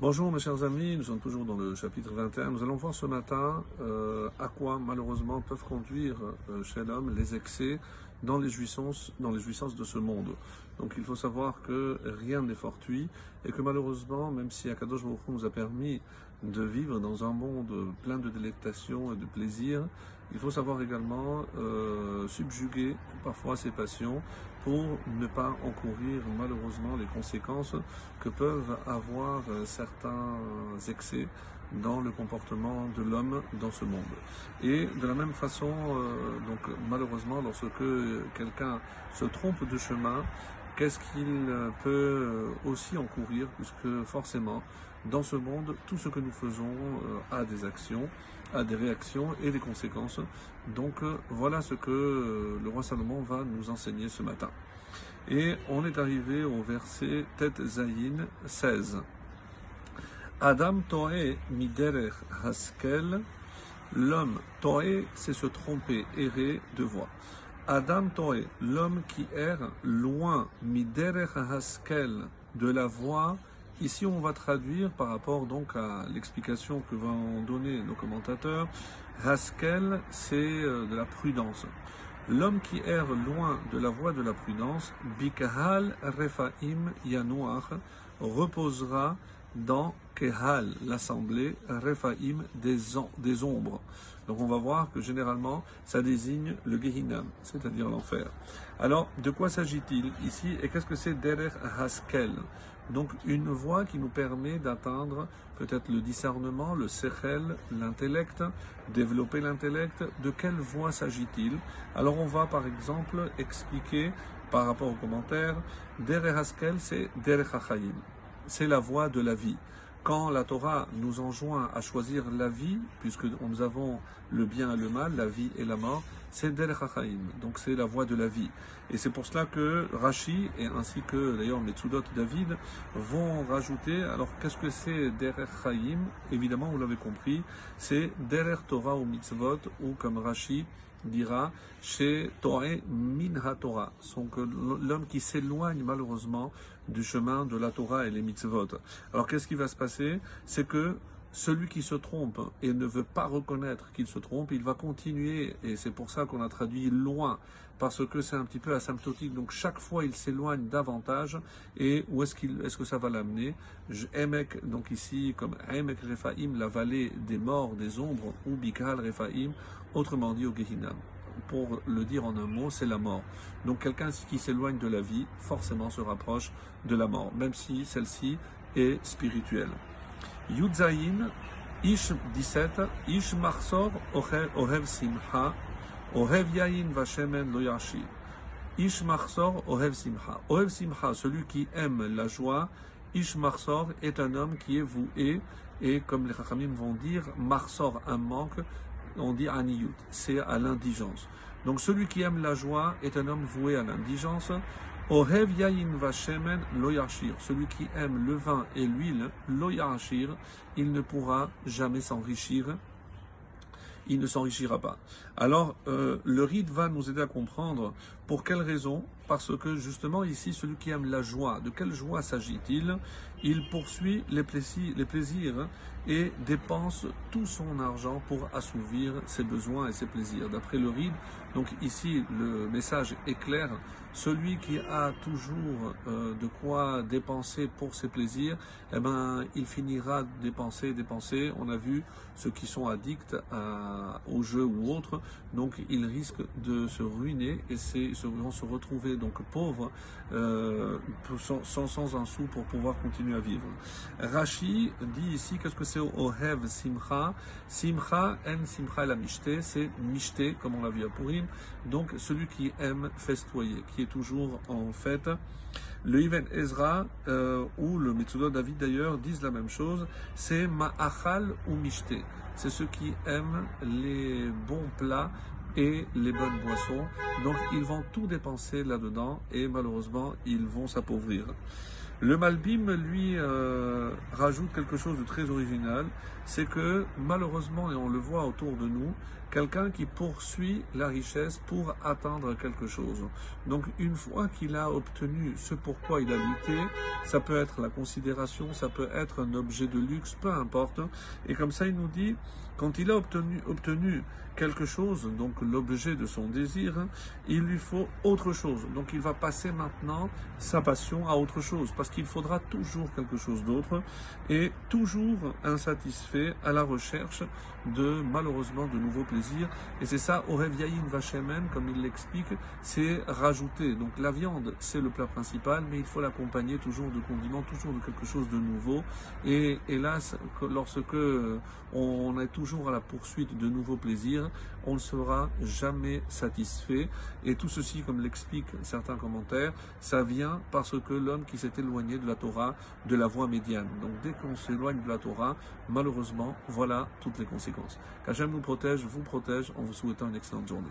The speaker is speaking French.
Bonjour mes chers amis, nous sommes toujours dans le chapitre 21. Nous allons voir ce matin euh, à quoi malheureusement peuvent conduire euh, chez l'homme les excès dans les, jouissances, dans les jouissances de ce monde. Donc il faut savoir que rien n'est fortuit et que malheureusement, même si Akadosh Baruch nous a permis de vivre dans un monde plein de délectation et de plaisir, il faut savoir également euh, subjuguer parfois ses passions pour ne pas encourir malheureusement les conséquences que peuvent avoir euh, certains excès dans le comportement de l'homme dans ce monde. Et de la même façon, euh, donc malheureusement, lorsque quelqu'un se trompe de chemin, qu'est-ce qu'il peut aussi encourir, puisque forcément, dans ce monde, tout ce que nous faisons euh, a des actions, a des réactions et des conséquences. Donc euh, voilà ce que euh, le roi Salomon va nous enseigner ce matin. Et on est arrivé au verset Tet Zayin 16. Adam Toé Miderech Haskel, l'homme Toé, c'est se tromper, errer de voix. Adam Toé, l'homme qui erre loin Miderech Haskel, de la voix Ici, on va traduire par rapport donc à l'explication que vont donner nos commentateurs. Haskel, c'est euh, de la prudence. L'homme qui erre loin de la voie de la prudence, Bikahal Refaim Yanouach, reposera dans Kehal, l'assemblée, Refaim, des, ombres. Donc on va voir que généralement, ça désigne le Gehinam, c'est-à-dire l'enfer. Alors, de quoi s'agit-il ici et qu'est-ce que c'est Derer Haskel donc une voie qui nous permet d'atteindre peut-être le discernement, le sechel, l'intellect, développer l'intellect. De quelle voie s'agit-il? Alors on va par exemple expliquer par rapport aux commentaires, Derech Haskel c'est Derech c'est la voie de la vie. Quand la Torah nous enjoint à choisir la vie, puisque nous avons le bien et le mal, la vie et la mort, c'est Derech donc c'est la voie de la vie. Et c'est pour cela que Rashi, et ainsi que d'ailleurs Metsudot David, vont rajouter, alors qu'est-ce que c'est Derech Évidemment, vous l'avez compris, c'est Derech Torah ou Mitzvot, ou comme Rashi dira, chez Torah Min Torah, l'homme qui s'éloigne malheureusement du chemin de la Torah et les Mitzvot. Alors qu'est-ce qui va se passer? C'est que celui qui se trompe et ne veut pas reconnaître qu'il se trompe, il va continuer, et c'est pour ça qu'on a traduit loin, parce que c'est un petit peu asymptotique. Donc chaque fois, il s'éloigne davantage, et où est-ce que ça va l'amener? Emek, donc ici, comme Emek Refaim, la vallée des morts, des ombres, ou Bikal Refaim, autrement dit au Gehinam. Pour le dire en un mot, c'est la mort. Donc quelqu'un qui s'éloigne de la vie, forcément se rapproche de la mort, même si celle-ci est spirituelle. Yudzaïn, Ish 17, Ish Marsor Ohev Simcha, Ohev Yain Vashemen Loyashi. Ish Marsor Ohev Simcha. Ohev Simcha, celui qui aime la joie, Ish Marsor est un homme qui est voué, et comme les Chachamim vont dire, Marsor, un manque, on dit Aniyut, c'est à l'indigence. Donc celui qui aime la joie est un homme voué à l'indigence. Celui qui aime le vin et l'huile, lo il ne pourra jamais s'enrichir. Il ne s'enrichira pas. Alors, euh, le rite va nous aider à comprendre pour quelle raison? Parce que justement ici, celui qui aime la joie, de quelle joie s'agit-il? Il poursuit les plaisirs, et dépense tout son argent pour assouvir ses besoins et ses plaisirs. D'après le ride, donc ici le message est clair, celui qui a toujours euh, de quoi dépenser pour ses plaisirs, eh ben, il finira de dépenser, dépenser. On a vu ceux qui sont addicts à, au jeu ou autre, donc ils risquent de se ruiner et se, vont se retrouver donc pauvres, euh, sans, sans un sou pour pouvoir continuer à vivre. Rashi dit ici qu'est-ce que c'est Ohev Simcha? Simcha, en Simcha la Mishte, c'est Mishte, comme on l'a vu à Purim. Donc celui qui aime festoyer, qui est toujours en fête. Le Iven Ezra euh, ou le Metsudo David d'ailleurs disent la même chose, c'est Ma'achal ou Mishte. C'est ceux qui aiment les bons plats et les bonnes boissons. Donc ils vont tout dépenser là-dedans et malheureusement ils vont s'appauvrir. Le Malbim, lui, euh, rajoute quelque chose de très original, c'est que malheureusement, et on le voit autour de nous, quelqu'un qui poursuit la richesse pour atteindre quelque chose. Donc une fois qu'il a obtenu ce pourquoi il a lutté, ça peut être la considération, ça peut être un objet de luxe, peu importe. Et comme ça, il nous dit, quand il a obtenu, obtenu quelque chose, donc l'objet de son désir, il lui faut autre chose. Donc il va passer maintenant sa passion à autre chose, parce qu'il faudra toujours quelque chose d'autre, et toujours insatisfait à la recherche de malheureusement de nouveaux plaisirs. Et c'est ça, au Yaïn Vachemen, comme il l'explique, c'est rajouter. Donc la viande, c'est le plat principal, mais il faut l'accompagner toujours de condiments, toujours de quelque chose de nouveau. Et hélas, lorsque on est toujours à la poursuite de nouveaux plaisirs, on ne sera jamais satisfait. Et tout ceci, comme l'expliquent certains commentaires, ça vient parce que l'homme qui s'est éloigné de la Torah, de la voie médiane. Donc dès qu'on s'éloigne de la Torah, malheureusement, voilà toutes les conséquences. Qu'Hachem nous protège, vous protège, en vous souhaitant une excellente journée.